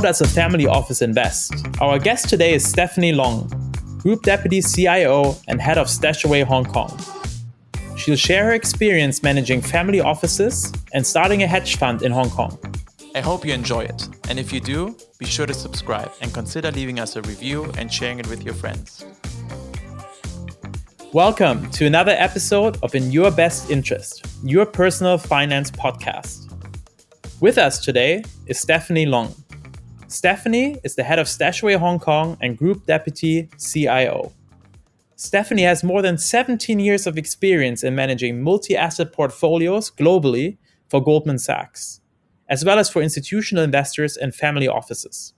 How does a family office invest? Our guest today is Stephanie Long, Group Deputy CIO and Head of StashAway Hong Kong. She'll share her experience managing family offices and starting a hedge fund in Hong Kong. I hope you enjoy it. And if you do, be sure to subscribe and consider leaving us a review and sharing it with your friends. Welcome to another episode of In Your Best Interest, your personal finance podcast. With us today is Stephanie Long. Stephanie is the head of StashAway Hong Kong and Group Deputy CIO. Stephanie has more than 17 years of experience in managing multi asset portfolios globally for Goldman Sachs, as well as for institutional investors and family offices.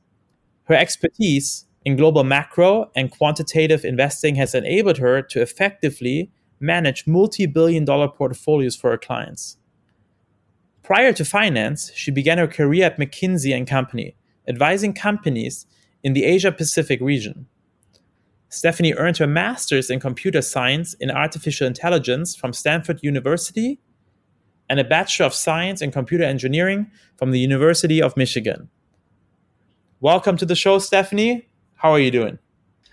Her expertise in global macro and quantitative investing has enabled her to effectively manage multi billion dollar portfolios for her clients. Prior to finance, she began her career at McKinsey and Company, advising companies in the Asia Pacific region. Stephanie earned her master's in computer science in artificial intelligence from Stanford University and a bachelor of science in computer engineering from the University of Michigan. Welcome to the show, Stephanie. How are you doing?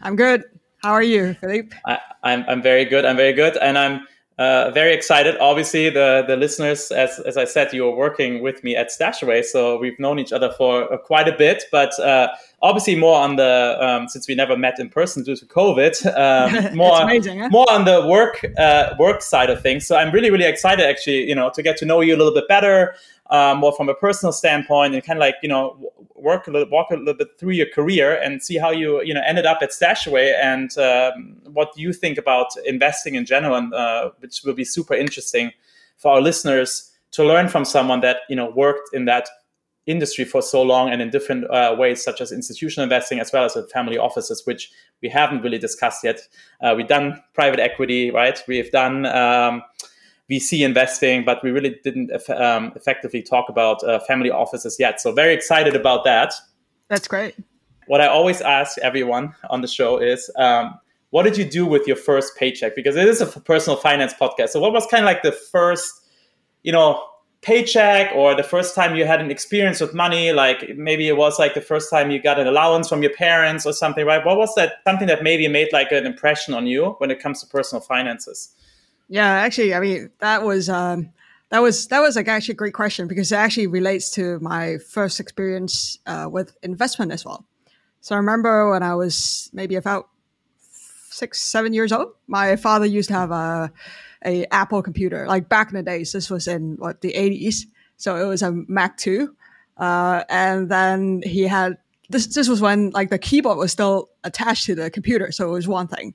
I'm good. How are you, Philippe? I, am I'm, I'm very good. I'm very good. And I'm uh, very excited. Obviously, the, the listeners, as, as I said, you are working with me at StashAway, so we've known each other for uh, quite a bit. But uh, obviously, more on the um, since we never met in person due to COVID, um, more amazing, huh? more on the work uh, work side of things. So I'm really really excited actually, you know, to get to know you a little bit better, uh, more from a personal standpoint, and kind of like you know work a little, walk a little bit through your career and see how you you know ended up at StashAway and um, what you think about investing in general, and uh, which will be super interesting for our listeners to learn from someone that you know worked in that industry for so long and in different uh, ways, such as institutional investing as well as with family offices, which we haven't really discussed yet. Uh, we've done private equity, right? We've done um, VC investing, but we really didn't um, effectively talk about uh, family offices yet. So very excited about that. That's great. What I always ask everyone on the show is, um, what did you do with your first paycheck? Because it is a personal finance podcast. So what was kind of like the first, you know, paycheck or the first time you had an experience with money? Like maybe it was like the first time you got an allowance from your parents or something, right? What was that something that maybe made like an impression on you when it comes to personal finances? Yeah, actually, I mean that was um, that was that was like actually a great question because it actually relates to my first experience uh, with investment as well. So I remember when I was maybe about six, seven years old, my father used to have a a Apple computer. Like back in the days, this was in what the eighties, so it was a Mac two, uh, and then he had this. This was when like the keyboard was still attached to the computer, so it was one thing.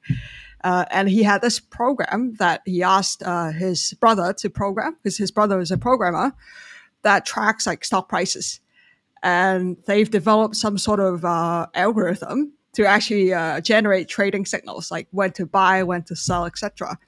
Uh, and he had this program that he asked uh, his brother to program because his brother is a programmer that tracks like stock prices. And they've developed some sort of uh, algorithm to actually uh, generate trading signals, like when to buy, when to sell, etc.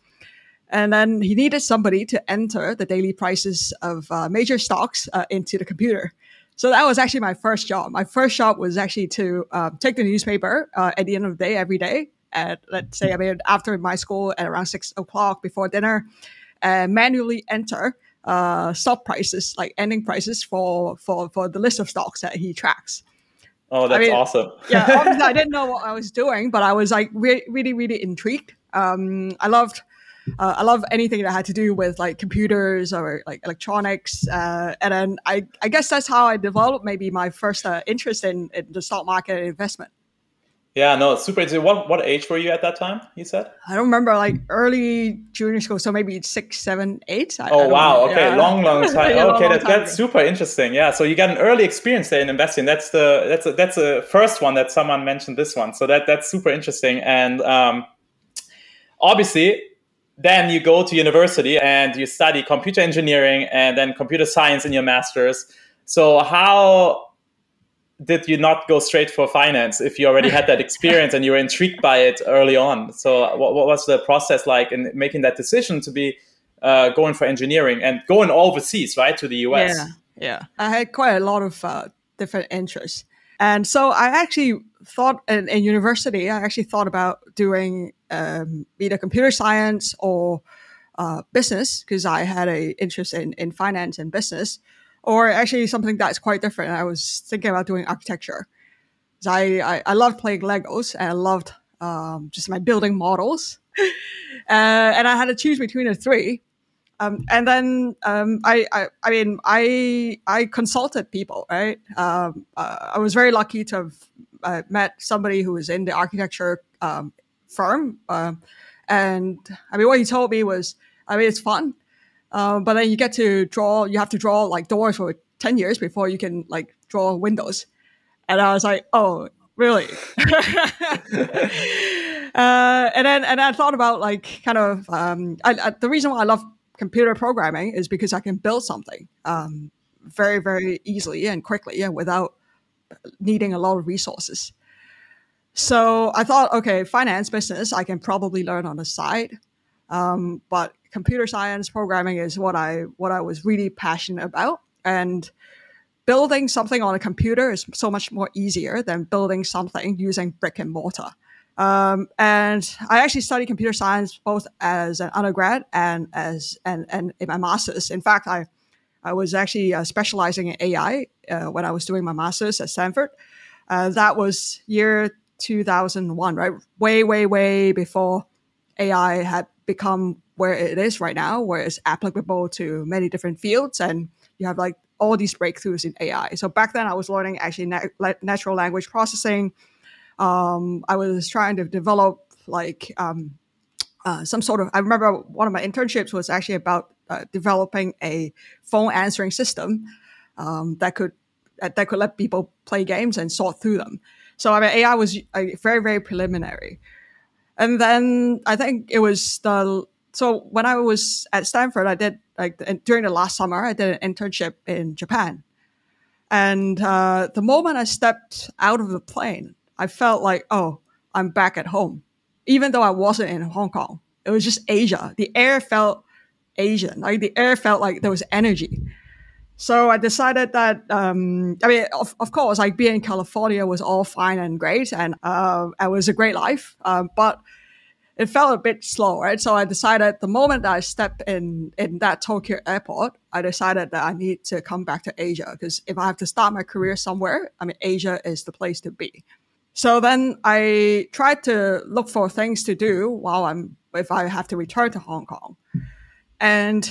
And then he needed somebody to enter the daily prices of uh, major stocks uh, into the computer. So that was actually my first job. My first job was actually to take the newspaper at the end of the day every day at let's say I mean after my school at around six o'clock before dinner, and manually enter uh, stock prices like ending prices for for for the list of stocks that he tracks. Oh, that's I mean, awesome! yeah, obviously I didn't know what I was doing, but I was like re- really really intrigued. Um, I loved. Uh, I love anything that had to do with like computers or like electronics, uh, and then I, I guess that's how I developed maybe my first uh, interest in, in the stock market and investment. Yeah, no, it's super interesting. What what age were you at that time? You said I don't remember, like early junior school, so maybe six, seven, eight. I, oh I wow, remember. okay, yeah. long, long time. yeah, okay, long, that's, time that's super interesting. Yeah, so you got an early experience there in investing. That's the that's a, that's the first one that someone mentioned. This one, so that that's super interesting. And um, obviously, then you go to university and you study computer engineering and then computer science in your masters. So how did you not go straight for finance if you already had that experience and you were intrigued by it early on? So, what, what was the process like in making that decision to be uh, going for engineering and going overseas, right, to the US? Yeah, yeah. I had quite a lot of uh, different interests. And so I actually thought in, in university, I actually thought about doing um, either computer science or uh, business because I had a interest in, in finance and business or actually something that's quite different. I was thinking about doing architecture. I, I, I loved playing Legos and I loved um, just my building models. uh, and I had to choose between the three. Um, and then um, I, I, I mean, I, I consulted people, right? Um, uh, I was very lucky to have uh, met somebody who was in the architecture um, firm, uh, and I mean, what he told me was, I mean, it's fun, um, but then you get to draw. You have to draw like doors for ten years before you can like draw windows. And I was like, oh, really? Uh, and then and I thought about like kind of um, I, I, the reason why I love computer programming is because I can build something um, very, very easily and quickly and without needing a lot of resources. So I thought, okay, finance business, I can probably learn on the side. Um, but computer science programming is what I what I was really passionate about. And building something on a computer is so much more easier than building something using brick and mortar. Um, and I actually studied computer science both as an undergrad and as and, and in my master's. In fact, I I was actually uh, specializing in AI uh, when I was doing my master's at Stanford. Uh, that was year 2001, right? Way, way, way before AI had become where it is right now, where it's applicable to many different fields, and you have like all these breakthroughs in AI. So back then, I was learning actually na- natural language processing um, I was trying to develop like um, uh, some sort of. I remember one of my internships was actually about uh, developing a phone answering system um, that could that could let people play games and sort through them. So I mean, AI was uh, very very preliminary, and then I think it was the. So when I was at Stanford, I did like during the last summer, I did an internship in Japan, and uh, the moment I stepped out of the plane, I felt like, oh, I'm back at home, even though I wasn't in Hong Kong. It was just Asia. The air felt Asian. Like the air felt like there was energy. So I decided that, um, I mean, of, of course, like being in California was all fine and great, and uh, it was a great life. Um, but it felt a bit slow, right? So I decided the moment that I stepped in in that Tokyo airport, I decided that I need to come back to Asia because if I have to start my career somewhere, I mean, Asia is the place to be. So then I tried to look for things to do while I'm, if I have to return to Hong Kong. And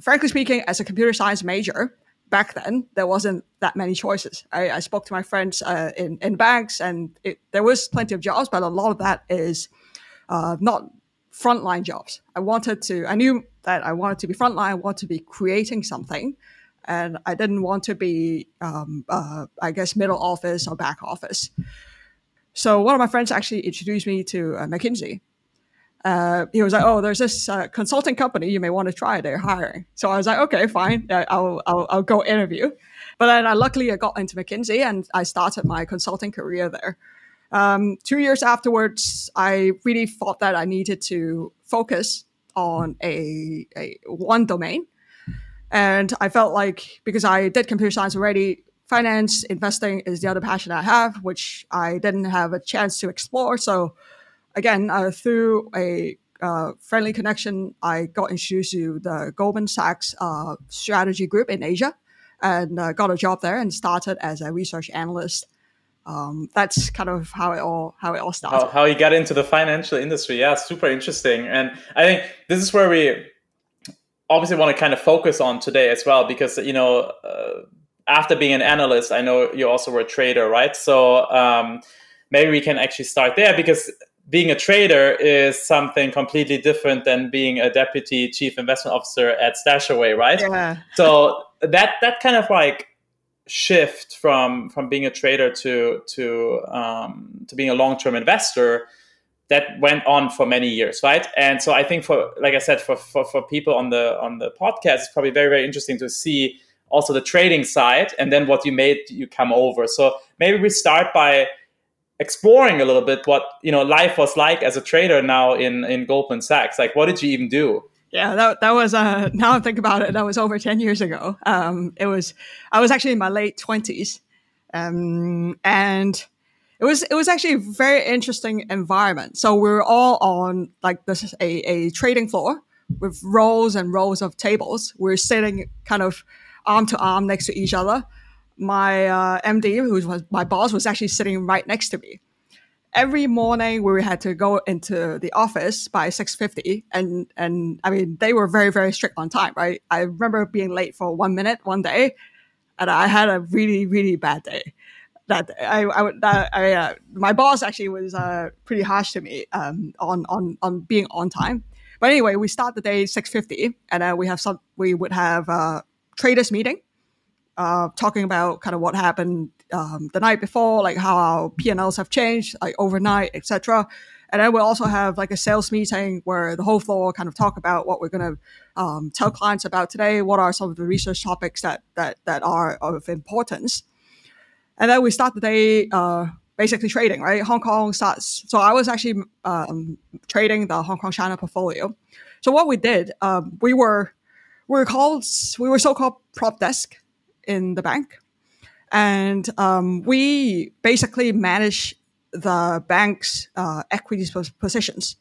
frankly speaking, as a computer science major, back then there wasn't that many choices. I, I spoke to my friends uh, in in banks, and it, there was plenty of jobs, but a lot of that is uh, not frontline jobs. I wanted to. I knew that I wanted to be frontline. I wanted to be creating something, and I didn't want to be, um, uh, I guess, middle office or back office. So one of my friends actually introduced me to uh, McKinsey. Uh, he was like, "Oh, there's this uh, consulting company you may want to try. They're hiring." So I was like, "Okay, fine. I'll, I'll, I'll go interview." But then I luckily I got into McKinsey and I started my consulting career there. Um, two years afterwards, I really thought that I needed to focus on a, a one domain, and I felt like because I did computer science already, finance investing is the other passion I have, which I didn't have a chance to explore. So again, uh, through a uh, friendly connection, I got introduced to the Goldman Sachs uh, strategy group in Asia and uh, got a job there and started as a research analyst. Um, that's kind of how it all how it all started. How, how you got into the financial industry, yeah, super interesting. And I think this is where we obviously want to kind of focus on today as well, because you know uh, after being an analyst, I know you also were a trader, right? So um, maybe we can actually start there because being a trader is something completely different than being a deputy chief investment officer at Stashaway, right? Yeah. So that that kind of like shift from from being a trader to to um, to being a long term investor that went on for many years, right? And so I think for like I said, for, for for people on the on the podcast, it's probably very very interesting to see also the trading side and then what you made you come over. So maybe we start by exploring a little bit what you know life was like as a trader now in in goldman sachs. Like what did you even do yeah that, that was uh now i think about it that was over 10 years ago um it was i was actually in my late 20s um and it was it was actually a very interesting environment so we were all on like this a, a trading floor with rows and rows of tables we're sitting kind of arm to arm next to each other. My uh, MD, who was my boss, was actually sitting right next to me. Every morning we had to go into the office by 6.50 and, and I mean, they were very, very strict on time, right? I remember being late for one minute one day and I had a really, really bad day that I, I, that I uh, my boss actually was uh, pretty harsh to me um, on on on being on time. But anyway, we start the day six fifty, and uh, we have some. We would have a traders meeting, uh, talking about kind of what happened um, the night before, like how our P and Ls have changed, like overnight, etc. And then we'll also have like a sales meeting where the whole floor kind of talk about what we're going to um, tell clients about today. What are some of the research topics that that that are of importance? And then we start the day uh, basically trading, right? Hong Kong starts. So I was actually um, trading the Hong Kong China portfolio. So what we did, um, we were we were called we were so-called prop desk in the bank, and um, we basically manage the bank's uh, equities positions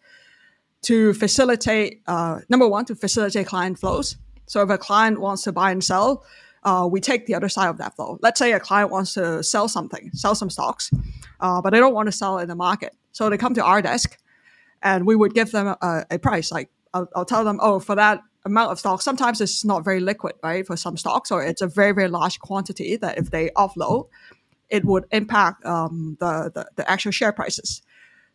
to facilitate uh, number one to facilitate client flows. So if a client wants to buy and sell, uh, we take the other side of that flow. Let's say a client wants to sell something, sell some stocks, uh, but they don't want to sell in the market. So they come to our desk and we would give them a, a price. Like I'll, I'll, tell them, oh, for that amount of stock, sometimes it's not very liquid, right? For some stocks, or it's a very, very large quantity that if they offload, it would impact um, the, the, the, actual share prices.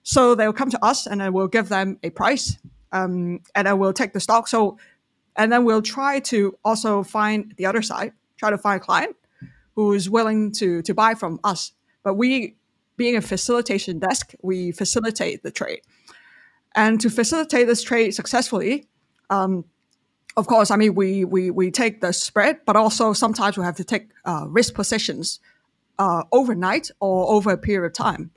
So they'll come to us and then we'll give them a price um, and then we'll take the stock. So, and then we'll try to also find the other side try to find a client who is willing to to buy from us. But we, being a facilitation desk, we facilitate the trade. And to facilitate this trade successfully, um, of course, I mean we we we take the spread, but also sometimes we have to take uh, risk positions uh, overnight or over a period of time.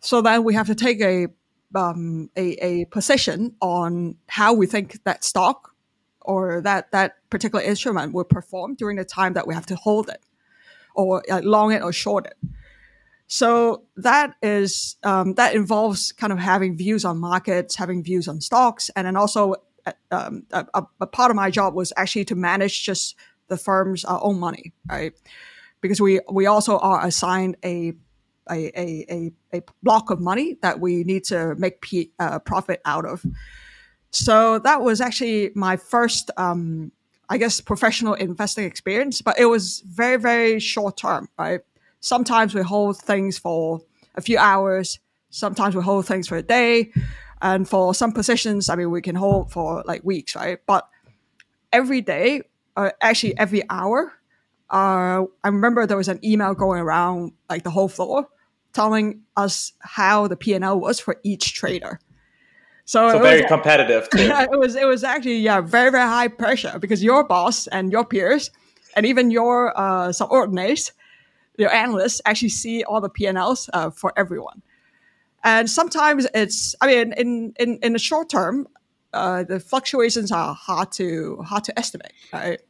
So then we have to take a um, a, a position on how we think that stock or that that particular instrument will perform during the time that we have to hold it or uh, long it or short it so that is um, that involves kind of having views on markets having views on stocks and then also um, a, a, part of my job was actually to manage just the firm's uh, own money right because we we also are assigned a a, a, a, block of money that we need to make p- uh, profit out of so that was actually my first, um, I guess, professional investing experience, but it was very, very short term, right? Sometimes we hold things for a few hours, sometimes we hold things for a day. And for some positions, I mean, we can hold for like weeks, right? But every day, uh, actually every hour, uh, I remember there was an email going around like the whole floor telling us how the P&L was for each trader. So, so very was, competitive. it was it was actually yeah very very high pressure because your boss and your peers and even your uh, subordinates, your analysts actually see all the P&Ls uh, for everyone. And sometimes it's I mean in in in the short term, uh, the fluctuations are hard to hard to estimate. Right?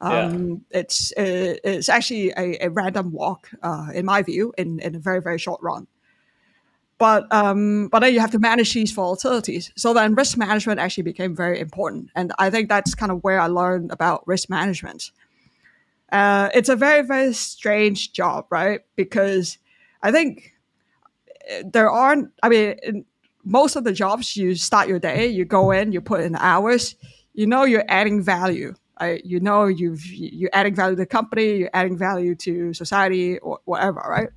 Um, yeah. It's it's actually a, a random walk, uh, in my view, in in a very very short run. But um, but then you have to manage these volatilities. So then risk management actually became very important, and I think that's kind of where I learned about risk management. Uh, it's a very very strange job, right? Because I think uh, there aren't. I mean, most of the jobs you start your day, you go in, you put in hours, you know you're adding value. Right? You know you've you're adding value to the company, you're adding value to society or whatever, right?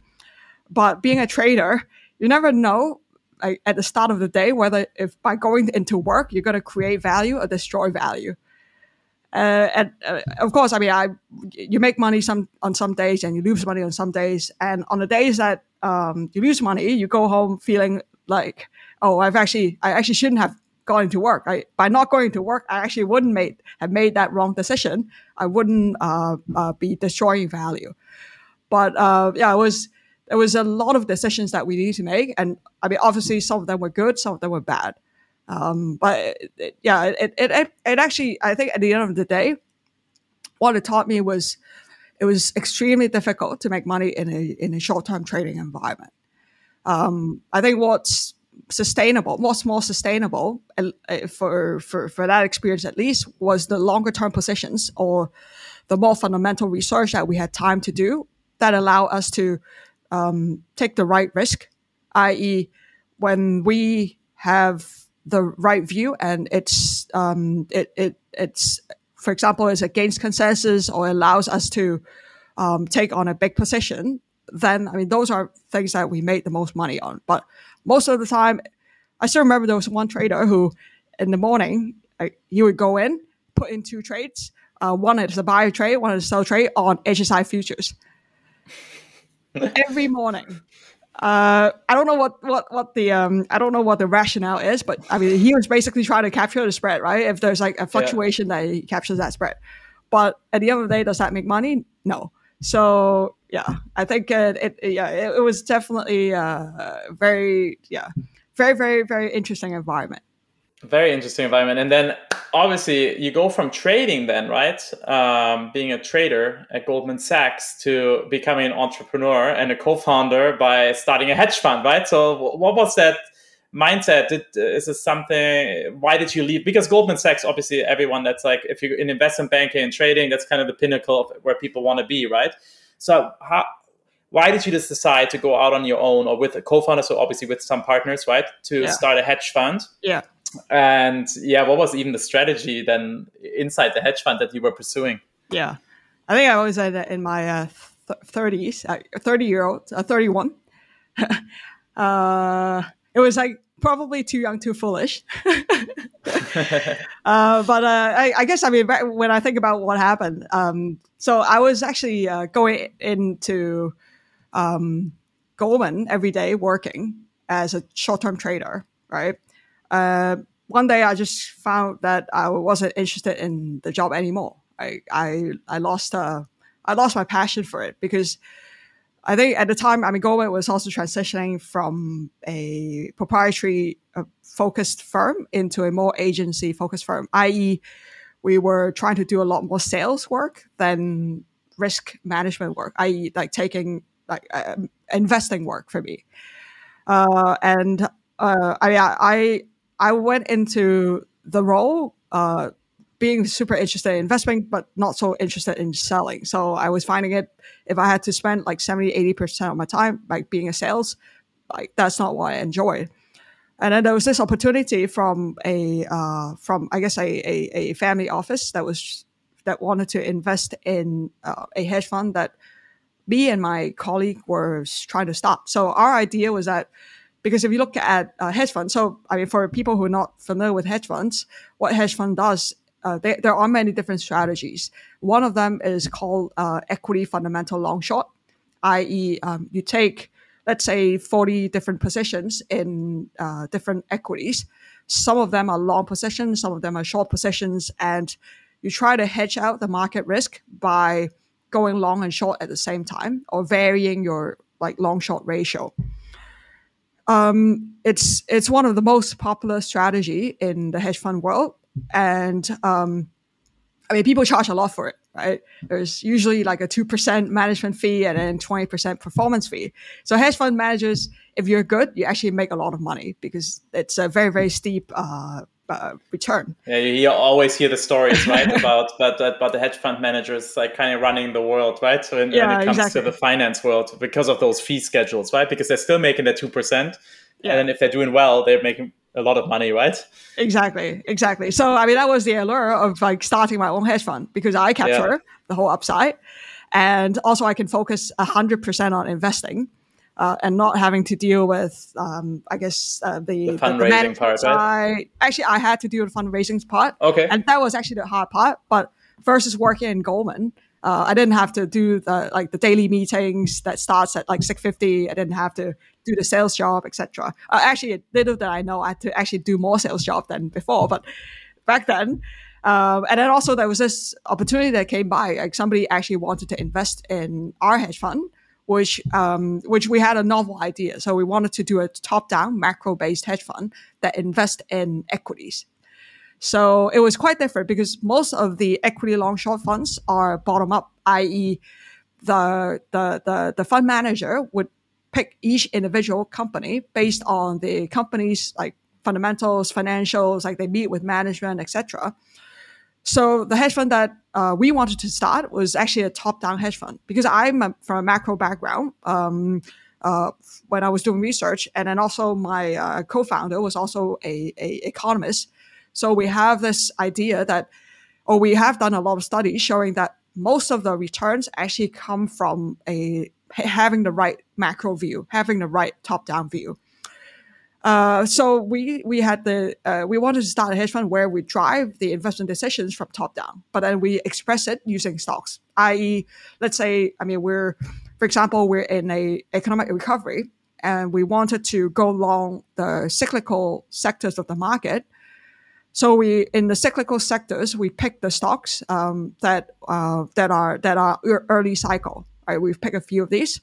But being a trader, you never know like, at the start of the day whether if by going into work you're going to create value or destroy value. Uh, and uh, of course, I mean, I you make money some on some days and you lose money on some days. And on the days that um, you lose money, you go home feeling like, oh, I've actually I actually shouldn't have gone to work. I, by not going to work, I actually wouldn't made have made that wrong decision. I wouldn't uh, uh be destroying value. But uh, yeah, it was there was a lot of decisions that we needed to make, and I mean, obviously, some of them were good, some of them were bad. Um, but it, it, yeah, it, it it actually, I think, at the end of the day, what it taught me was it was extremely difficult to make money in a in a short term trading environment. Um, I think what's sustainable, what's more sustainable uh, for, for, for that experience at least was the longer term positions or the more fundamental research that we had time to do that allow us to um, take the right risk, i.e., when we have the right view and it's um, it, it it's for example is against consensus or allows us to um, take on a big position then I mean those are things that we made the most money on. But most of the time, I still remember there was one trader who, in the morning, he would go in, put in two trades. Uh, one is a buy trade, one is a sell trade on HSI futures. Every morning. Uh, I don't know what what what the um I don't know what the rationale is, but I mean he was basically trying to capture the spread, right? If there's like a fluctuation, yeah. that he captures that spread. But at the end of the day, does that make money? No. So yeah, I think uh, it, it, yeah it, it, was definitely uh, very yeah very very very interesting environment. Very interesting environment, and then obviously you go from trading then right, um, being a trader at Goldman Sachs to becoming an entrepreneur and a co-founder by starting a hedge fund, right? So what was that? mindset did, is this something why did you leave because goldman sachs obviously everyone that's like if you're in investment banking and trading that's kind of the pinnacle of where people want to be right so how, why did you just decide to go out on your own or with a co-founder? So obviously with some partners, right, to yeah. start a hedge fund. Yeah. And yeah, what was even the strategy then inside the hedge fund that you were pursuing? Yeah, I think I always say that in my uh, thirties, uh, thirty year old, uh, thirty one. uh, it was like probably too young, too foolish. uh, but uh, I, I, guess I mean when I think about what happened, um, so I was actually uh, going into um, Goldman every day working as a short-term trader, right? Uh, one day I just found that I wasn't interested in the job anymore. I I, I lost uh, I lost my passion for it because I think at the time, I mean, Goldman was also transitioning from a proprietary uh, focused firm into a more agency focused firm, i.e., we were trying to do a lot more sales work than risk management work, i.e., like taking like uh, investing work for me. Uh, and uh, I, I I went into the role uh, being super interested in investing, but not so interested in selling. So I was finding it if I had to spend like 70, 80% of my time like being a sales, like that's not what I enjoyed. And then there was this opportunity from a uh, from I guess a, a, a, family office that was that wanted to invest in uh, a hedge fund that me and my colleague were trying to stop. So our idea was that because if you look at uh, hedge funds, so I mean for people who are not familiar with hedge funds, what hedge fund does uh, they, there are many different strategies. One of them is called uh, equity fundamental long short, i.e., um, you take let's say 40 different positions in uh, different equities. Some of them are long positions, some of them are short positions, and you try to hedge out the market risk by going long and short at the same time or varying your like long short ratio. Um, it's it's one of the most popular strategy in the hedge fund world, and um, I mean people charge a lot for it right? There's usually like a 2% management fee and then 20% performance fee. So hedge fund managers, if you're good, you actually make a lot of money because it's a very, very steep uh, uh, return. Yeah, you always hear the stories, right, about but about the hedge fund managers like kind of running the world, right? So when, yeah, when it comes exactly. to the finance world, because of those fee schedules, right? Because they're still making the two percent, yeah. and if they're doing well, they're making a lot of money, right? Exactly, exactly. So I mean, that was the allure of like starting my own hedge fund because I capture yeah. the whole upside, and also I can focus hundred percent on investing. Uh, and not having to deal with, um, I guess, uh, the, the fundraising the part. Right? Actually, I had to do with the fundraising part. Okay. And that was actually the hard part. But versus working in Goldman, uh, I didn't have to do the like the daily meetings that starts at like six fifty. I didn't have to do the sales job, etc. Uh, actually, little that I know, I had to actually do more sales job than before. But back then, um, and then also there was this opportunity that came by. Like somebody actually wanted to invest in our hedge fund, which um, which we had a novel idea. So we wanted to do a top down macro based hedge fund that invest in equities. So it was quite different because most of the equity long short funds are bottom up, i.e., the, the, the, the fund manager would pick each individual company based on the company's like fundamentals, financials, like they meet with management, etc. So the hedge fund that uh, we wanted to start was actually a top-down hedge fund because I'm a, from a macro background. Um, uh, when I was doing research, and then also my uh, co-founder was also a, a economist. So we have this idea that, or we have done a lot of studies showing that most of the returns actually come from a having the right macro view, having the right top-down view. Uh, so we we had the uh, we wanted to start a hedge fund where we drive the investment decisions from top down, but then we express it using stocks. I.e., let's say, I mean, we're for example, we're in a economic recovery and we wanted to go long the cyclical sectors of the market. So we in the cyclical sectors we pick the stocks um, that uh, that are that are early cycle. Right, we've picked a few of these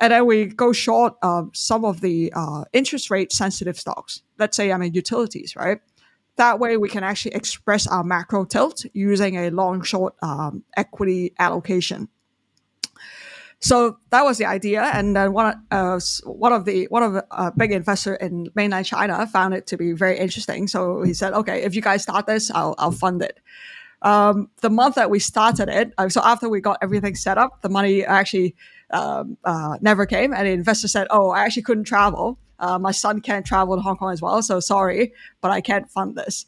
and then we go short some of the uh, interest rate sensitive stocks. Let's say I mean utilities, right? That way we can actually express our macro tilt using a long short um, equity allocation. So that was the idea, and then one uh, one of the one of a uh, big investor in mainland China found it to be very interesting. So he said, "Okay, if you guys start this, I'll I'll fund it." Um, the month that we started it, uh, so after we got everything set up, the money actually um, uh, never came. And the investor said, "Oh, I actually couldn't travel. Uh, my son can't travel to Hong Kong as well, so sorry, but I can't fund this."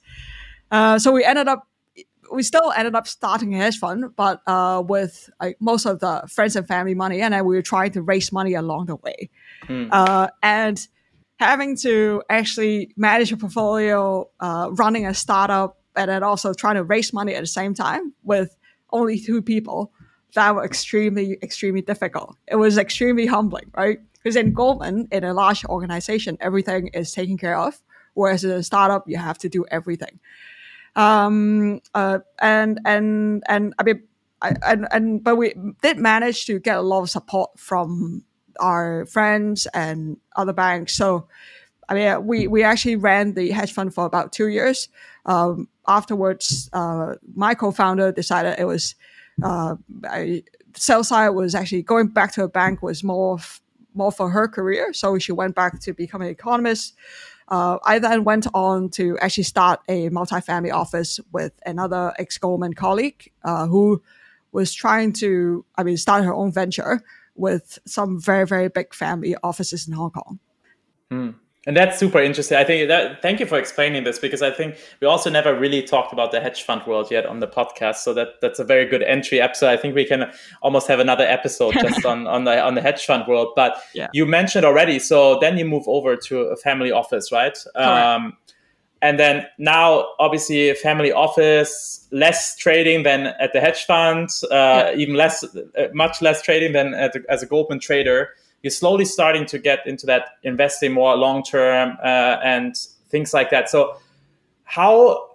Uh, so we ended up, we still ended up starting a hedge fund, but uh, with like most of the friends and family money, and then we were trying to raise money along the way, hmm. Uh, and having to actually manage a portfolio, uh, running a startup, and then also trying to raise money at the same time with only two people that were extremely, extremely difficult. It was extremely humbling, right? Because in Goldman, in a large organization, everything is taken care of. Whereas in a startup, you have to do everything. Um, uh, and, and, and I mean, I, and, and, but we did manage to get a lot of support from our friends and other banks. So, I mean, we, we actually ran the hedge fund for about two years. Um, afterwards, uh, my co-founder decided it was uh, I, sell side was actually going back to a bank was more more for her career. So she went back to become an economist. Uh, I then went on to actually start a multifamily office with another ex Goldman colleague uh, who was trying to, I mean, start her own venture with some very, very big family offices in Hong Kong. Hmm. And that's super interesting. I think that thank you for explaining this because I think we also never really talked about the hedge fund world yet on the podcast. So that that's a very good entry episode. I think we can almost have another episode just on, on the on the hedge fund world. But yeah. you mentioned already. So then you move over to a family office, right? Um, and then now, obviously, a family office, less trading than at the hedge fund, uh, yeah. even less, uh, much less trading than the, as a Goldman trader you're slowly starting to get into that investing more long term uh, and things like that. So, how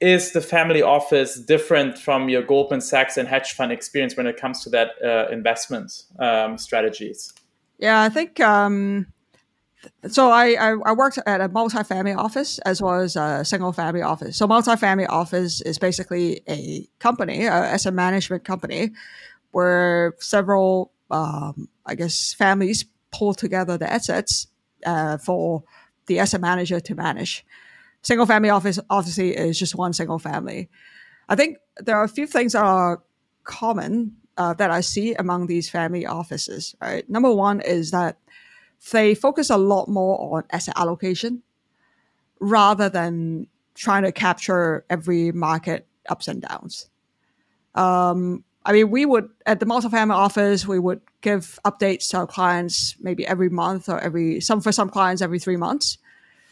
is the family office different from your Goldman Sachs and hedge fund experience when it comes to that uh, investment um, strategies? Yeah, I think um, so. I, I, I worked at a multi-family office as well as a single family office. So, multi-family office is basically a company, as a management company, where several um, I guess families pull together the assets uh, for the asset manager to manage. Single family office obviously is just one single family. I think there are a few things that are common uh, that I see among these family offices. Right, number one is that they focus a lot more on asset allocation rather than trying to capture every market ups and downs. Um, I mean, we would at the multifamily office, we would give updates to our clients maybe every month or every some for some clients every three months.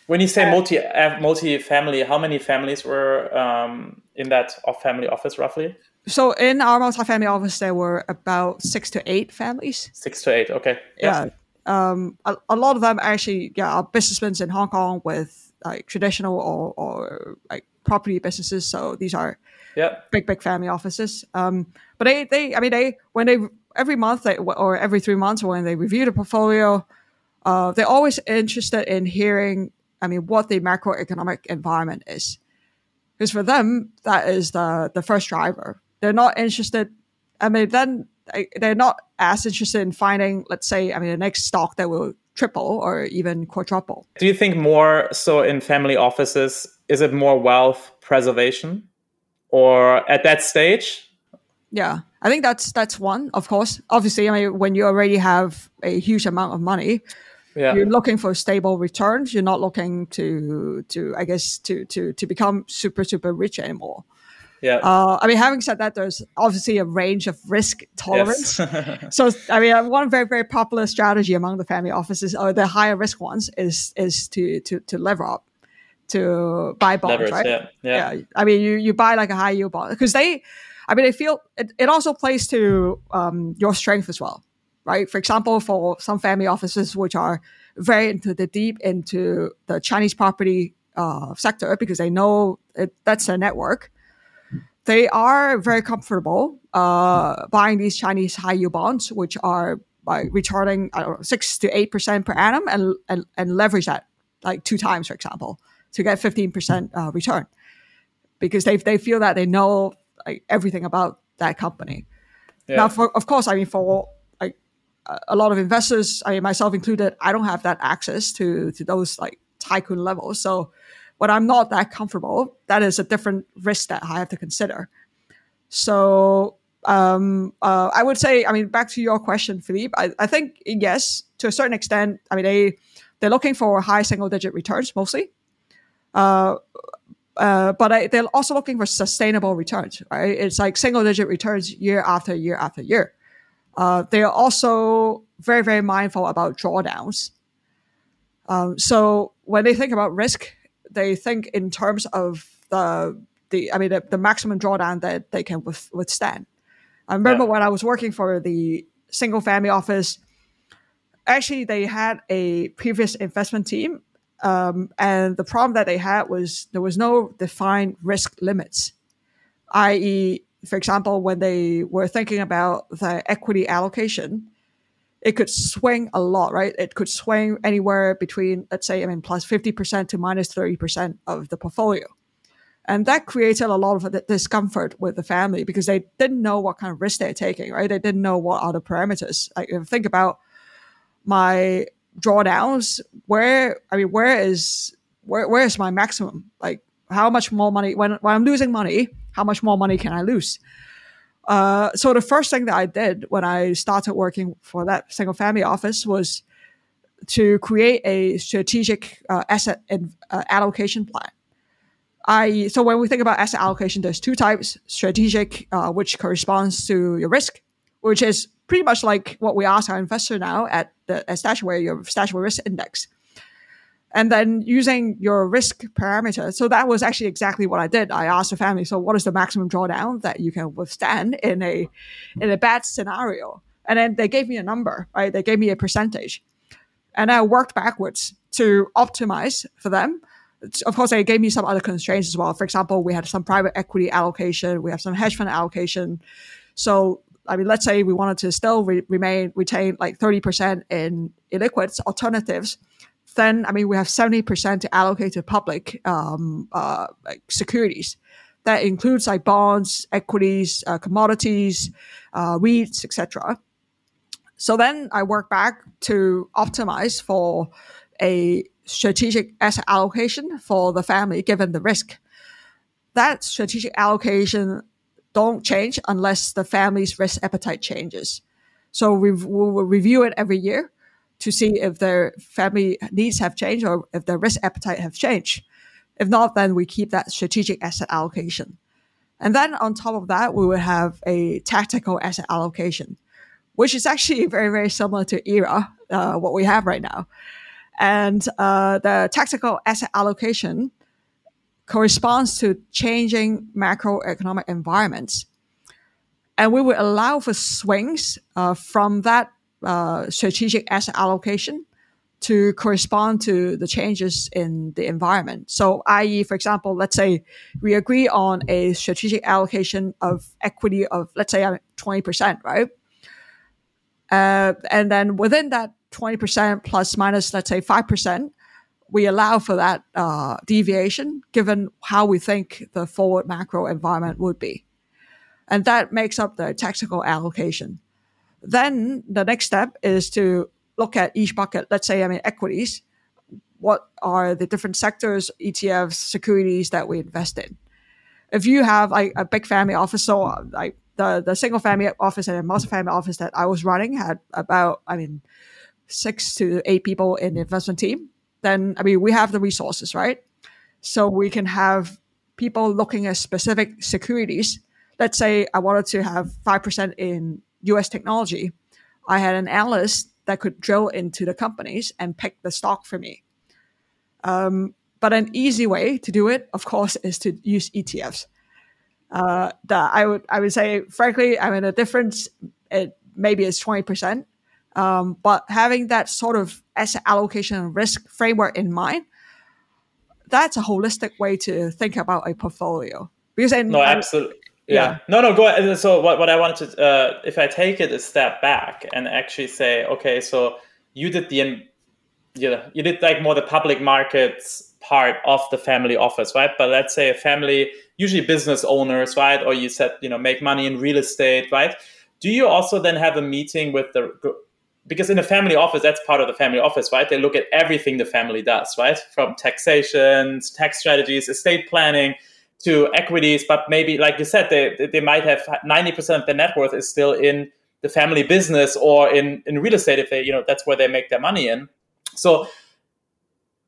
When you say multi uh, multi family, how many families were um, in that family office roughly? So in our multifamily office, there were about six to eight families. Six to eight, okay. Yeah. yeah. Um, a, a, lot of them actually, yeah, are businessmen in Hong Kong with like traditional or, or like property businesses. So these are yeah. big, big family offices. Um, but they, they, I mean, they when they every month they, or every three months when they review the portfolio, uh, they're always interested in hearing. I mean, what the macroeconomic environment is, because for them that is the the first driver. They're not interested. I mean, then they're not as interested in finding, let's say, I mean, the next stock that will triple or even quadruple. Do you think more so in family offices? Is it more wealth preservation, or at that stage? Yeah, I think that's that's one. Of course, obviously, I mean, when you already have a huge amount of money, yeah. you're looking for stable returns. You're not looking to to I guess to to to become super super rich anymore. Yeah. Uh, I mean, having said that, there's obviously a range of risk tolerance. Yes. so, I mean, one very very popular strategy among the family offices, or the higher risk ones, is is to to to lever up, to buy bonds, Leverage, right? Yeah. yeah. yeah. I mean, you you buy like a high yield bond because they, I mean, they feel it, it also plays to um, your strength as well, right? For example, for some family offices which are very into the deep into the Chinese property uh, sector because they know it, that's their network they are very comfortable uh, buying these Chinese high yield bonds, which are by returning I don't know, six to eight percent per annum, and, and and leverage that like two times, for example, to get fifteen percent uh, return, because they they feel that they know like everything about that company. Yeah. Now, for of course, I mean for like a lot of investors, I mean myself included, I don't have that access to to those like tycoon levels, so when I'm not that comfortable, that is a different risk that I have to consider. So um, uh, I would say, I mean, back to your question, Philippe. I, I, think yes, to a certain extent. I mean, they they're looking for high single digit returns mostly, uh, uh, but I, they're also looking for sustainable returns. Right? It's like single digit returns year after year after year. Uh, they are also very very mindful about drawdowns. Um, so when they think about risk, they think in terms of the the I mean the, the maximum drawdown that they can with, withstand. I remember yeah. when I was working for the single family office. Actually, they had a previous investment team, um, and the problem that they had was there was no defined risk limits. I.e., for example, when they were thinking about the equity allocation, it could swing a lot, right? It could swing anywhere between, let's say, I mean, plus 50% to minus 30% of the portfolio. And that created a lot of discomfort with the family because they didn't know what kind of risk they're taking, right? They didn't know what are the parameters. Like, if think about my drawdowns, where, I mean, where is, where, where is my maximum? Like, how much more money, when, when I'm losing money, how much more money can I lose? Uh, so the first thing that I did when I started working for that single family office was to create a strategic uh, asset and, uh, allocation plan. I so when we think about asset allocation, there's two types: strategic, uh, which corresponds to your risk, which is pretty much like what we ask our investor now at the at Stashaway, your Stashaway risk index and then using your risk parameter. So that was actually exactly what I did. I asked the family, so what is the maximum drawdown that you can withstand in a in a bad scenario? And then they gave me a number, right? They gave me a percentage. And I worked backwards to optimize for them. Of course, they gave me some other constraints as well. For example, we had some private equity allocation, we have some hedge fund allocation. So, I mean, let's say we wanted to still re- remain retain like 30% in illiquids alternatives then I mean we have 70% to allocate to public um, uh, like securities. That includes like bonds, equities, uh, commodities, uh, REITs, etc. So then I work back to optimize for a strategic asset allocation for the family given the risk. That strategic allocation don't change unless the family's risk appetite changes. So we will review it every year to see if their family needs have changed or if their risk appetite have changed. If not, then we keep that strategic asset allocation. And then on top of that, we will have a tactical asset allocation, which is actually very, very similar to ERA, uh, what we have right now. And uh, the tactical asset allocation corresponds to changing macroeconomic environments. And we would allow for swings uh, from that uh, strategic asset allocation to correspond to the changes in the environment. So, i.e., for example, let's say we agree on a strategic allocation of equity of, let's say, 20%, right? Uh, and then within that 20% plus minus, let's say, 5%, we allow for that uh, deviation given how we think the forward macro environment would be. And that makes up the tactical allocation. Then the next step is to look at each bucket. Let's say I mean equities. What are the different sectors, ETFs, securities that we invest in? If you have a big family office, so like the the single family office and a multi-family office that I was running had about I mean six to eight people in the investment team. Then I mean we have the resources, right? So we can have people looking at specific securities. Let's say I wanted to have 5% in US technology. I had an analyst that could drill into the companies and pick the stock for me. Um, but an easy way to do it, of course, is to use ETFs. Uh, the, I would I would say, frankly, I mean, the difference it maybe is twenty percent. Um, but having that sort of asset allocation and risk framework in mind that's a holistic way to think about a portfolio. Because in, no, absolutely. Yeah. yeah. No, no, go ahead. So what, what I wanted to, uh, if I take it a step back and actually say, okay, so you did the, you know, you did like more the public markets part of the family office, right? But let's say a family, usually business owners, right? Or you said, you know, make money in real estate, right? Do you also then have a meeting with the because in a family office, that's part of the family office, right? They look at everything the family does, right? From taxation, tax strategies, estate planning to equities. But maybe, like you said, they, they might have 90% of their net worth is still in the family business or in, in real estate if they, you know, that's where they make their money in. So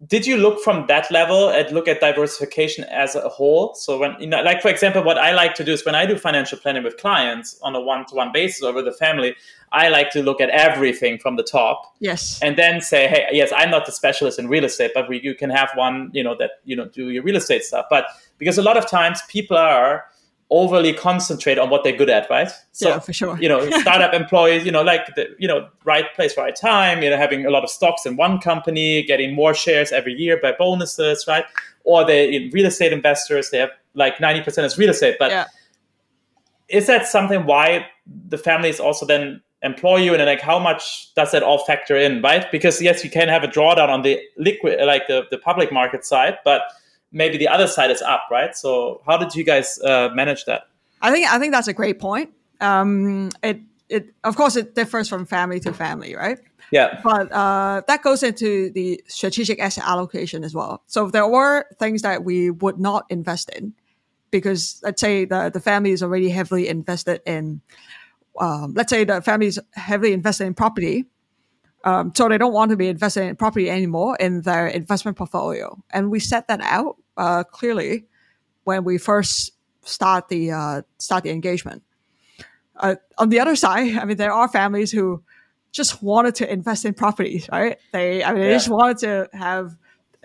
did you look from that level and look at diversification as a whole? So when you know like for example what i like to do is when i do financial planning with clients on a one-to-one basis or with the family i like to look at everything from the top yes. and then say hey yes i'm not the specialist in real estate but we, you can have one you know that you know do your real estate stuff. But because a lot of times people are overly concentrate on what they're good at, right? So, yeah, for sure. you know, startup employees, you know, like the, you know, right place, right time. You know, having a lot of stocks in one company, getting more shares every year by bonuses, right? Or they in real estate investors, they have like ninety percent is real estate. But yeah. is that something why the families also then employ you, and like how much does that all factor in, right? Because yes, you can have a drawdown on the liquid, like the the public market side, but maybe the other side is up, right? So how did you guys uh, manage that? I think I think that's a great point. Um, it it of course it differs from family to family, right? Yeah. But uh, that goes into the strategic asset allocation as well. So if there were things that we would not invest in because let's say the, the family is already heavily invested in, um, let's say the family is heavily invested in property. Um, so they don't want to be invested in property anymore in their investment portfolio. And we set that out uh, clearly when we first start the uh, start the engagement. Uh, on the other side, I mean, there are families who just wanted to invest in properties, right? They, I mean, they yeah. just wanted to have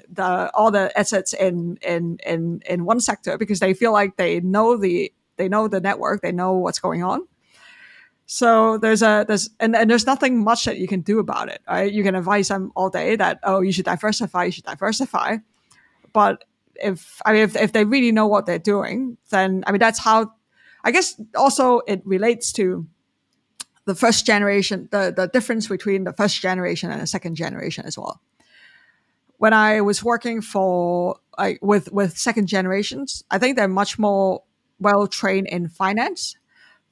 the all the assets in in in in one sector because they feel like they know the they know the network, they know what's going on. So there's a there's and, and there's nothing much that you can do about it. Right? You can advise them all day that oh you should diversify, you should diversify. But if I mean if, if they really know what they're doing, then I mean that's how I guess also it relates to the first generation, the, the difference between the first generation and the second generation as well. When I was working for like with with second generations, I think they're much more well trained in finance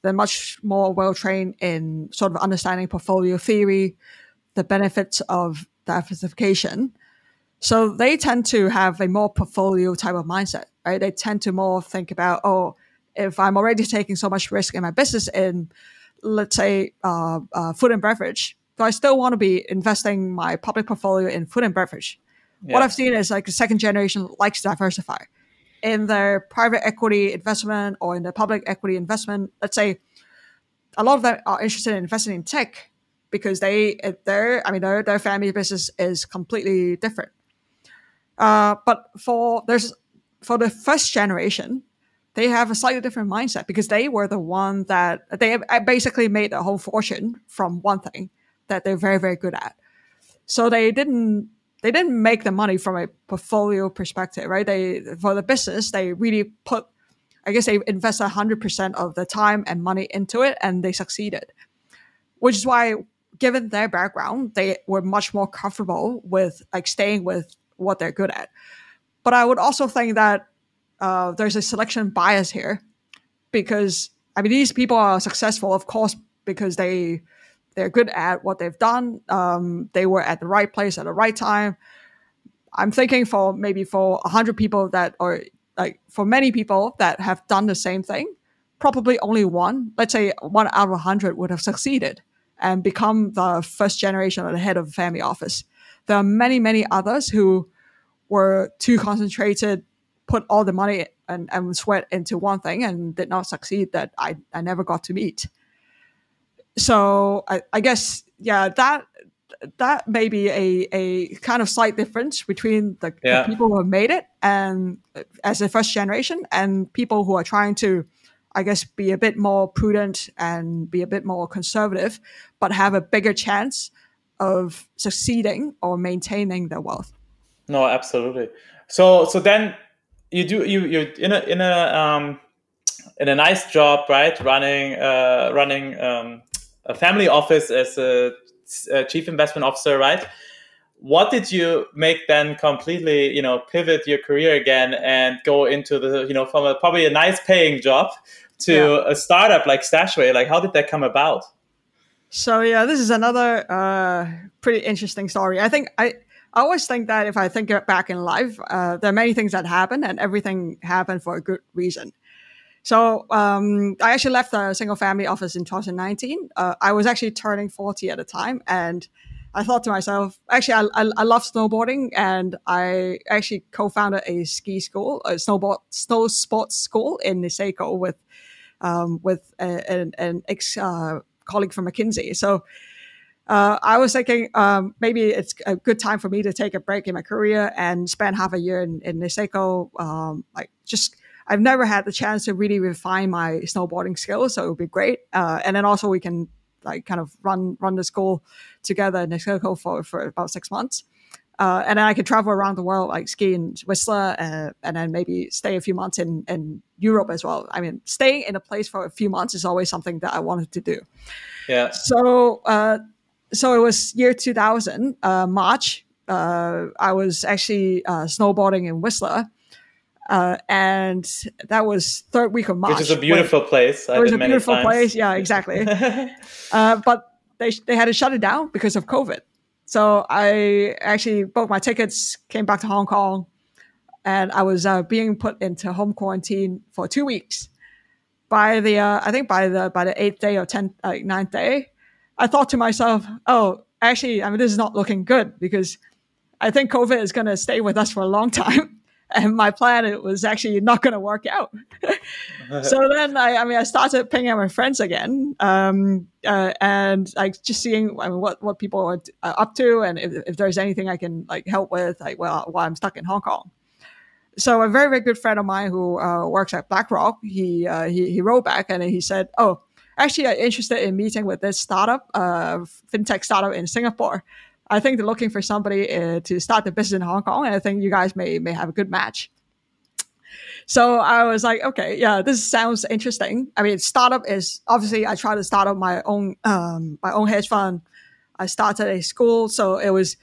they're much more well trained in sort of understanding portfolio theory, the benefits of diversification. So they tend to have a more portfolio type of mindset, right? They tend to more think about, oh, if I'm already taking so much risk in my business in, let's say, uh, uh, food and beverage, do I still want to be investing my public portfolio in food and beverage? Yeah. What I've seen is like the second generation likes to diversify in their private equity investment or in their public equity investment, let's say a lot of them are interested in investing in tech because they their I mean their their family business is completely different. Uh, but for there's for the first generation, they have a slightly different mindset because they were the one that they basically made a whole fortune from one thing that they're very very good at. So they didn't they didn't make the money from a portfolio perspective, right? They for the business, they really put, I guess they invest hundred percent of the time and money into it, and they succeeded. Which is why, given their background, they were much more comfortable with like staying with what they're good at. But I would also think that uh, there's a selection bias here, because I mean these people are successful, of course, because they they're good at what they've done. Um, they were at the right place at the right time. I'm thinking for maybe for a hundred people that, or like for many people that have done the same thing, probably only one, let's say one out of a hundred would have succeeded and become the first generation of the head of a family office. There are many, many others who were too concentrated, put all the money and, and sweat into one thing and did not succeed that I, I never got to meet. So I, I guess, yeah, that that may be a, a kind of slight difference between the, yeah. the people who have made it and as a first generation and people who are trying to I guess, be a bit more prudent and be a bit more conservative, but have a bigger chance of succeeding or maintaining their wealth. No, absolutely. So, so then you do you you're in a in a um, in a nice job, right? Running uh, running um, a family office as a, a chief investment officer, right? what did you make then completely you know pivot your career again and go into the you know from a probably a nice paying job to yeah. a startup like Stashaway? Like, how did that come about? So yeah, this is another uh, pretty interesting story. I think I I always think that if I think back in life, uh, there are many things that happen, and everything happened for a good reason. So um, I actually left the single family office in 2019. Uh, I was actually turning 40 at the time, and I thought to myself, actually, I, I, I love snowboarding, and I actually co-founded a ski school, a snowboard snow sports school in Niseko with um, with a, an, an, ex uh, colleague from McKinsey. So uh, I was thinking um, maybe it's a good time for me to take a break in my career and spend half a year in, in Niseko. Um, like just, I've never had the chance to really refine my snowboarding skills, so it would be great. Uh, and then also we can like kind of run run the school together in Niseko for for about six months. Uh, and then I could travel around the world, like ski in Whistler, uh, and then maybe stay a few months in, in Europe as well. I mean, staying in a place for a few months is always something that I wanted to do. Yeah. So, uh, so it was year 2000, uh, March. Uh, I was actually uh, snowboarding in Whistler. And that was third week of March. Which is a beautiful place. It was a beautiful times. place. Yeah, exactly. but they, they had to shut it down because of COVID. So I actually bought my tickets, came back to Hong Kong, and I was uh, being put into home quarantine for two weeks. By the, uh, I think by the by the eighth day or tenth, like ninth day, I thought to myself, "Oh, actually, I mean, this is not looking good because I think COVID is going to stay with us for a long time." And my plan it was actually not going to work out. so then I, I mean, I started pinging my friends again, um, uh, and like just seeing I mean, what what people are up to, and if, if there's anything I can like help with, like well, while I'm stuck in Hong Kong. So a very very good friend of mine who uh, works at BlackRock, he, uh, he he wrote back and he said, "Oh, actually, I'm interested in meeting with this startup, uh, fintech startup in Singapore." I think they're looking for somebody uh, to start the business in Hong Kong, and I think you guys may may have a good match. So I was like, okay, yeah, this sounds interesting. I mean, startup is obviously I tried to start up my own um, my own hedge fund. I started a school, so it was.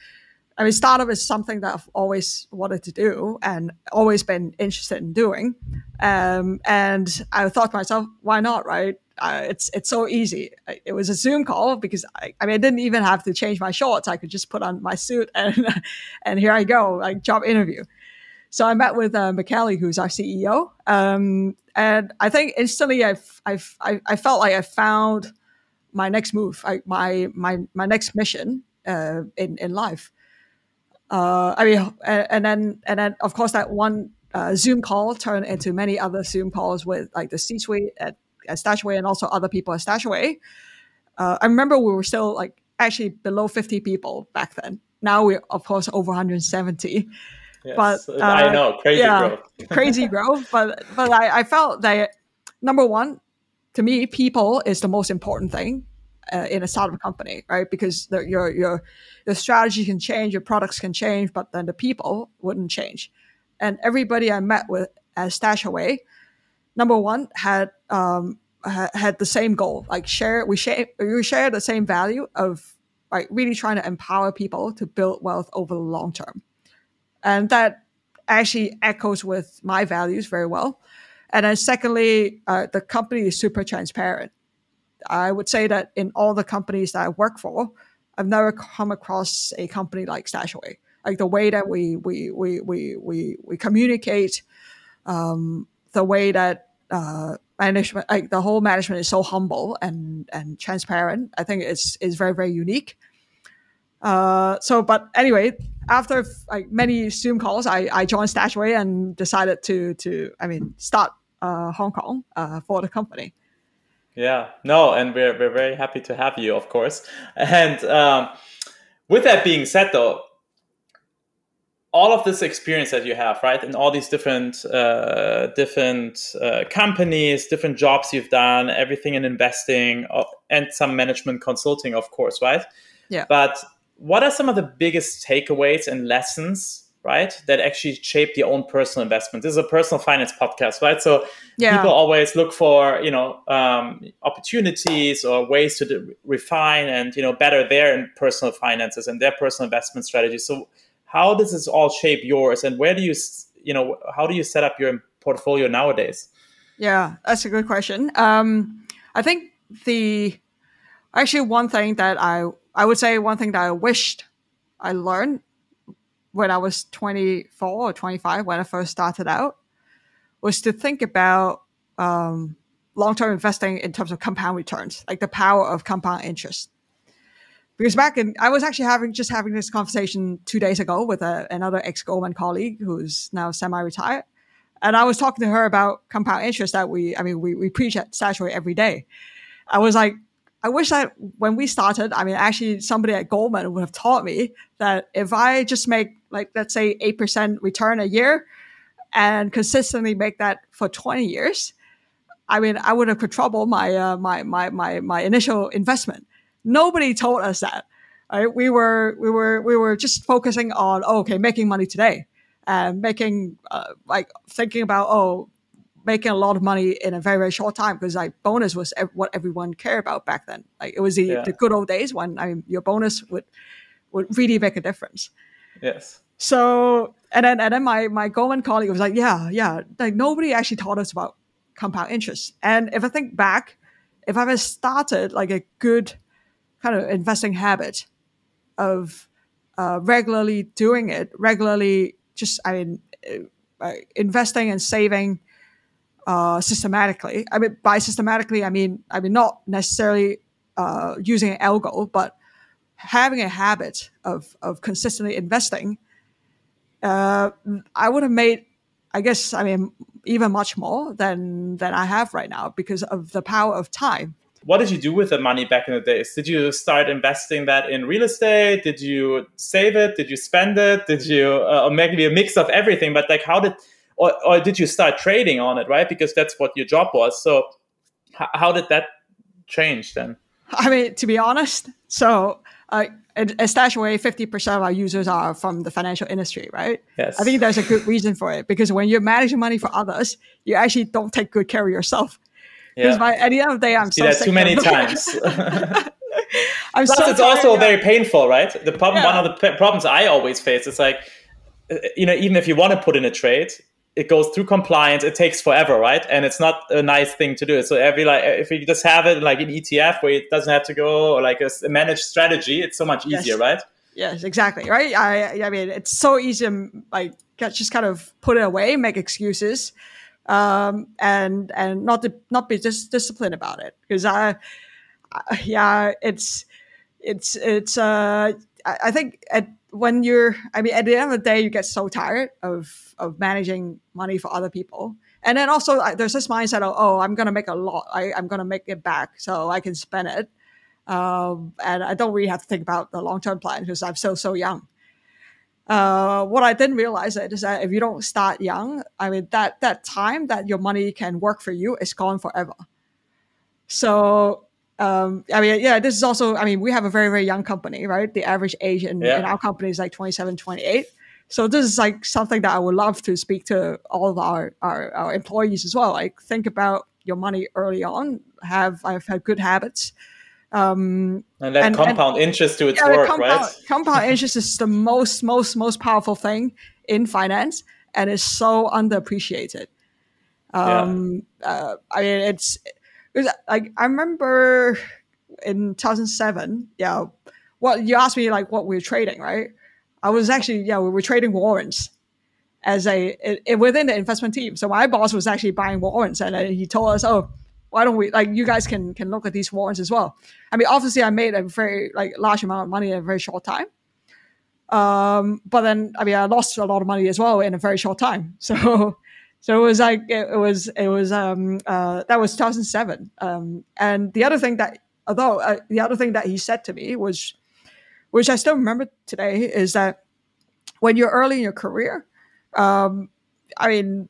I mean, startup is something that I've always wanted to do and always been interested in doing. Um, and I thought to myself, why not, right? Uh, it's it's so easy. It was a Zoom call because I, I mean I didn't even have to change my shorts. I could just put on my suit and and here I go, like job interview. So I met with uh, Michele, who's our CEO, um, and I think instantly I've I, I felt like I found my next move, I, my my my next mission uh, in in life. Uh, I mean, and, and, then and then of course that one uh, Zoom call turned into many other Zoom calls with like the C-suite at at Stashaway and also other people at Stashaway. Uh, I remember we were still like actually below 50 people back then. Now we're of course over 170. Yes, but uh, I know crazy yeah, growth. crazy growth. But but I, I felt that number one, to me, people is the most important thing uh, in a startup company, right? Because the, your your the strategy can change, your products can change, but then the people wouldn't change. And everybody I met with at Stashaway number one had um, had the same goal like share we share we share the same value of like really trying to empower people to build wealth over the long term. And that actually echoes with my values very well. And then secondly uh, the company is super transparent. I would say that in all the companies that I work for, I've never come across a company like Stashaway. Like the way that we we we we we, we communicate, um, the way that uh, management, like the whole management is so humble and and transparent. I think it's is very very unique. Uh, so, but anyway, after like many Zoom calls, I, I joined Stashaway and decided to to I mean start uh, Hong Kong uh, for the company. Yeah, no, and we're we're very happy to have you, of course. And um, with that being said, though, all of this experience that you have, right, and all these different uh, different uh, companies, different jobs you've done, everything in investing, uh, and some management consulting, of course, right? Yeah. But what are some of the biggest takeaways and lessons right that actually shape your own personal investment this is a personal finance podcast right so yeah. people always look for you know um, opportunities or ways to de- refine and you know better their personal finances and their personal investment strategy so how does this all shape yours? And where do you you know how do you set up your portfolio nowadays? Yeah that's a good question. Um, i think the actually one thing that i I would say one thing that I wished I learned when I was 24 or 25 when I first started out was to think about um, long-term investing in terms of compound returns, like the power of compound interest. Because back in, I was actually having just having this conversation two days ago with a, another ex Goldman colleague who's now semi-retired, and I was talking to her about compound interest that we, I mean, we we preach at Stashaway every day. I was like, I wish that when we started, I mean, actually, somebody at Goldman would have taught me that if I just make, like, let's say, 8% return a year and consistently make that for 20 years, I mean, I would have quadrupled my, uh, my, my, my, my initial investment. Nobody told us that. Right? We were, we were, we were just focusing on, oh, okay, making money today and making, uh, like, thinking about, oh, making a lot of money in a very very short time because like bonus was ev- what everyone cared about back then. Like it was the, yeah. the good old days when I mean, your bonus would would really make a difference. Yes. So and then and then my my Goldman colleague was like, yeah, yeah, like nobody actually taught us about compound interest. And if I think back, if I had started like a good kind of investing habit of uh, regularly doing it, regularly just I mean uh, investing and saving uh, systematically. I mean, by systematically, I mean I mean not necessarily uh, using an algo, but having a habit of of consistently investing. Uh, I would have made, I guess, I mean, even much more than than I have right now because of the power of time. What did you do with the money back in the days? Did you start investing that in real estate? Did you save it? Did you spend it? Did you, uh, or maybe a mix of everything? But like, how did or, or did you start trading on it, right? Because that's what your job was. So h- how did that change then? I mean, to be honest, so uh, at Stashaway, 50% of our users are from the financial industry, right? Yes. I think there's a good reason for it because when you're managing money for others, you actually don't take good care of yourself. Because yeah. at the end of the day, I'm See so that too many times. I'm Plus, so it's also very painful, right? The problem, yeah. one of the p- problems I always face is like, uh, you know, even if you want to put in a trade, it goes through compliance it takes forever right and it's not a nice thing to do so every like if you just have it like an etf where it doesn't have to go or like a, managed strategy it's so much easier yes. right yes exactly right i i mean it's so easy to like just kind of put it away make excuses um and and not to not be just disciplined about it because I, I yeah it's it's it's uh I, I think at when you're i mean at the end of the day you get so tired of of managing money for other people. And then also there's this mindset of oh i'm gonna make a lot I, i'm gonna make it back so i can spend it. Um, and i don't really have to think about the long-term plan because i'm still so young uh, what I didn't realize is that if you don't start young, I mean that that time that your money can work for you is gone forever. So um, I mean, yeah, this is also, I mean, we have a very, very young company, right? The average age in, yeah. in our company is like 27, 28. So this is like something that I would love to speak to all of our, our, our employees as well. Like think about your money early on, have, I've had good habits. Um, and that and, compound and, interest to its yeah, work, compound, right? Compound interest is the most, most, most powerful thing in finance and is so underappreciated. Um, yeah. uh, I mean, it's, because like I remember in 2007, yeah, well, you asked me like what we were trading, right? I was actually yeah, we were trading warrants as a it, it, within the investment team. So my boss was actually buying warrants, and he told us, "Oh, why don't we like you guys can can look at these warrants as well?" I mean, obviously, I made a very like large amount of money in a very short time. Um, but then, I mean, I lost a lot of money as well in a very short time. So, so it was like it, it was it was um uh that was 2007. Um, and the other thing that although uh, the other thing that he said to me was, which I still remember today, is that when you're early in your career, um, I mean,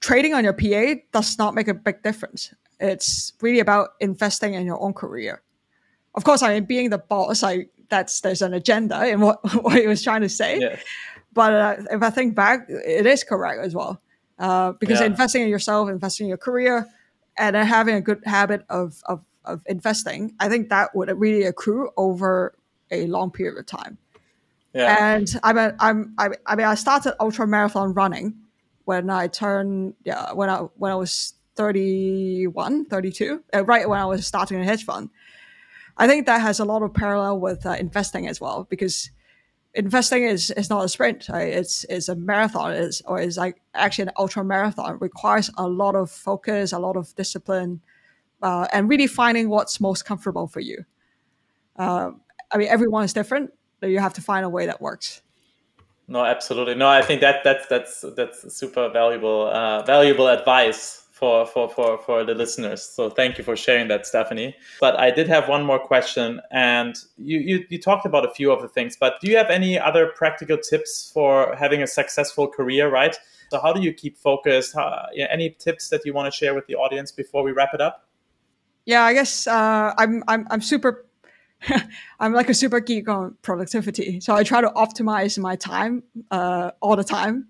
trading on your PA does not make a big difference. It's really about investing in your own career. Of course, I mean, being the boss, I that's there's an agenda in what what he was trying to say. Yeah. But uh, if I think back, it is correct as well, uh, because yeah. investing in yourself, investing in your career, and then having a good habit of, of of investing, I think that would really accrue over a long period of time. Yeah. And I'm, a, I'm, I, I mean, I started ultra marathon running when I turned, yeah, when I, when I was 31, 32, uh, right when I was starting a hedge fund. I think that has a lot of parallel with uh, investing as well, because investing is, is not a sprint, right? It's, it's a marathon, it's, or it's like actually an ultra marathon. It requires a lot of focus, a lot of discipline, uh, and really finding what's most comfortable for you. Uh, I mean, everyone is different but you have to find a way that works no absolutely no i think that that's that's that's super valuable uh, valuable advice for, for for for the listeners. So thank you for sharing that stephanie. But i did have one more question and you, you you talked about a few of the things but do you have any other practical tips for having a successful career right? So how do you keep focused? How, any tips that you want to share with the audience before we wrap it up? Yeah i guess uh, i'm i'm i'm super I'm like a super geek on productivity. So I try to optimize my time uh, all the time.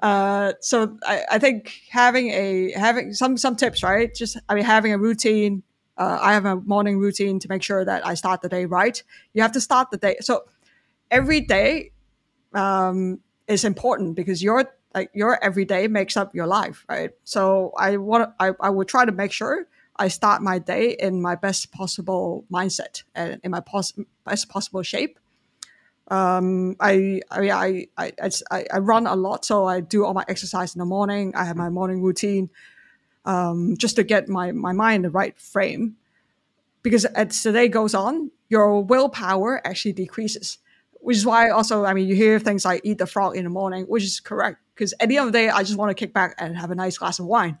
Uh, so I, I, think having a having some some tips, right? Just I mean having a routine. Uh, I have a morning routine to make sure that I start the day right. You have to start the day. So every day um, is important because your like your every day makes up your life, right? So I want I, I would try to make sure I start my day in my best possible mindset and in my pos- best possible shape. Um, I, I, I, I, I, run a lot, so I do all my exercise in the morning. I have my morning routine um, just to get my, my mind in the right frame. Because as the day goes on, your willpower actually decreases, which is why also, I mean, you hear things like eat the frog in the morning, which is correct. Because at the end of the day, I just want to kick back and have a nice glass of wine.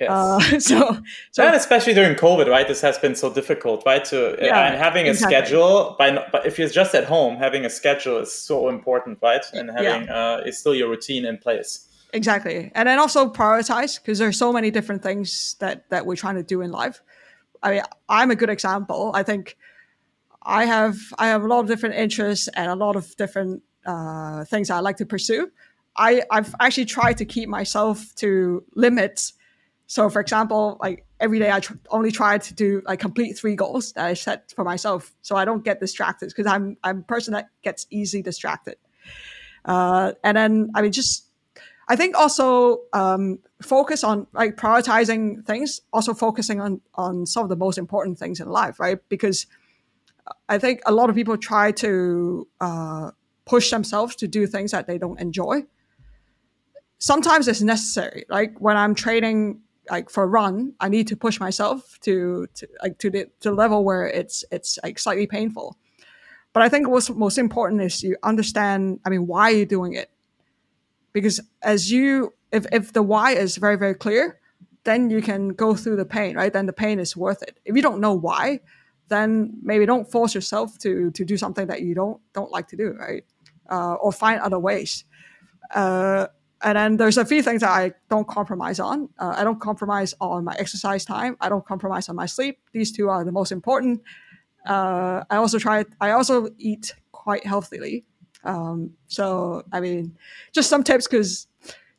Yes. Uh, so, so and especially during COVID, right? This has been so difficult, right? To yeah, and having a exactly. schedule, by but if you're just at home, having a schedule is so important, right? And having yeah. uh, is still your routine in place. Exactly, and then also prioritize because there's so many different things that that we're trying to do in life. I mean, I'm a good example. I think I have I have a lot of different interests and a lot of different uh, things I like to pursue. I I've actually tried to keep myself to limits so, for example, like every day I tr- only try to do like complete three goals that I set for myself, so I don't get distracted because I'm I'm a person that gets easily distracted. Uh, and then I mean, just I think also um, focus on like prioritizing things, also focusing on on some of the most important things in life, right? Because I think a lot of people try to uh, push themselves to do things that they don't enjoy. Sometimes it's necessary. Like when I'm training like for a run, I need to push myself to, to like to the to the level where it's it's like slightly painful. But I think what's most important is you understand. I mean, why you're doing it, because as you if if the why is very very clear, then you can go through the pain, right? Then the pain is worth it. If you don't know why, then maybe don't force yourself to to do something that you don't don't like to do, right? Uh, or find other ways. Uh, and then there's a few things that I don't compromise on. Uh, I don't compromise on my exercise time. I don't compromise on my sleep. These two are the most important. Uh, I also try. I also eat quite healthily. Um, so I mean, just some tips because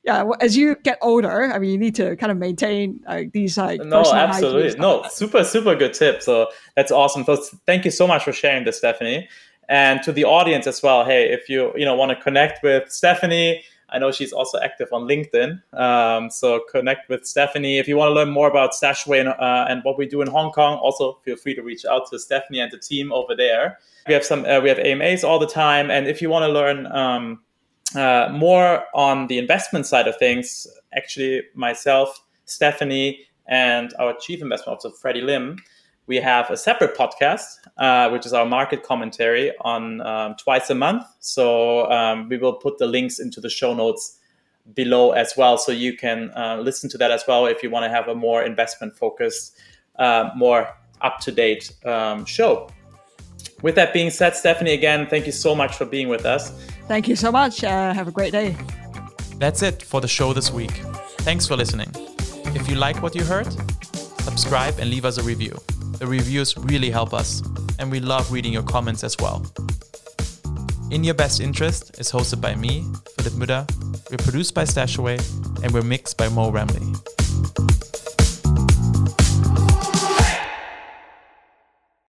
yeah, as you get older, I mean, you need to kind of maintain uh, these like no, absolutely, no, super, super good tip. So that's awesome. So thank you so much for sharing this, Stephanie, and to the audience as well. Hey, if you you know want to connect with Stephanie, I know she's also active on LinkedIn. Um, so connect with Stephanie. If you want to learn more about Stashaway and, uh, and what we do in Hong Kong, also feel free to reach out to Stephanie and the team over there. We have some, uh, we have AMAs all the time. And if you want to learn um, uh, more on the investment side of things, actually myself, Stephanie, and our chief investment officer, Freddie Lim, we have a separate podcast, uh, which is our market commentary on um, twice a month. So um, we will put the links into the show notes below as well, so you can uh, listen to that as well if you want to have a more investment focused, uh, more up to date um, show. With that being said, Stephanie, again, thank you so much for being with us. Thank you so much. Uh, have a great day. That's it for the show this week. Thanks for listening. If you like what you heard, subscribe and leave us a review. The reviews really help us, and we love reading your comments as well. In Your Best Interest is hosted by me, Philipp Müller. We're produced by Stashaway, and we're mixed by Mo Ramley.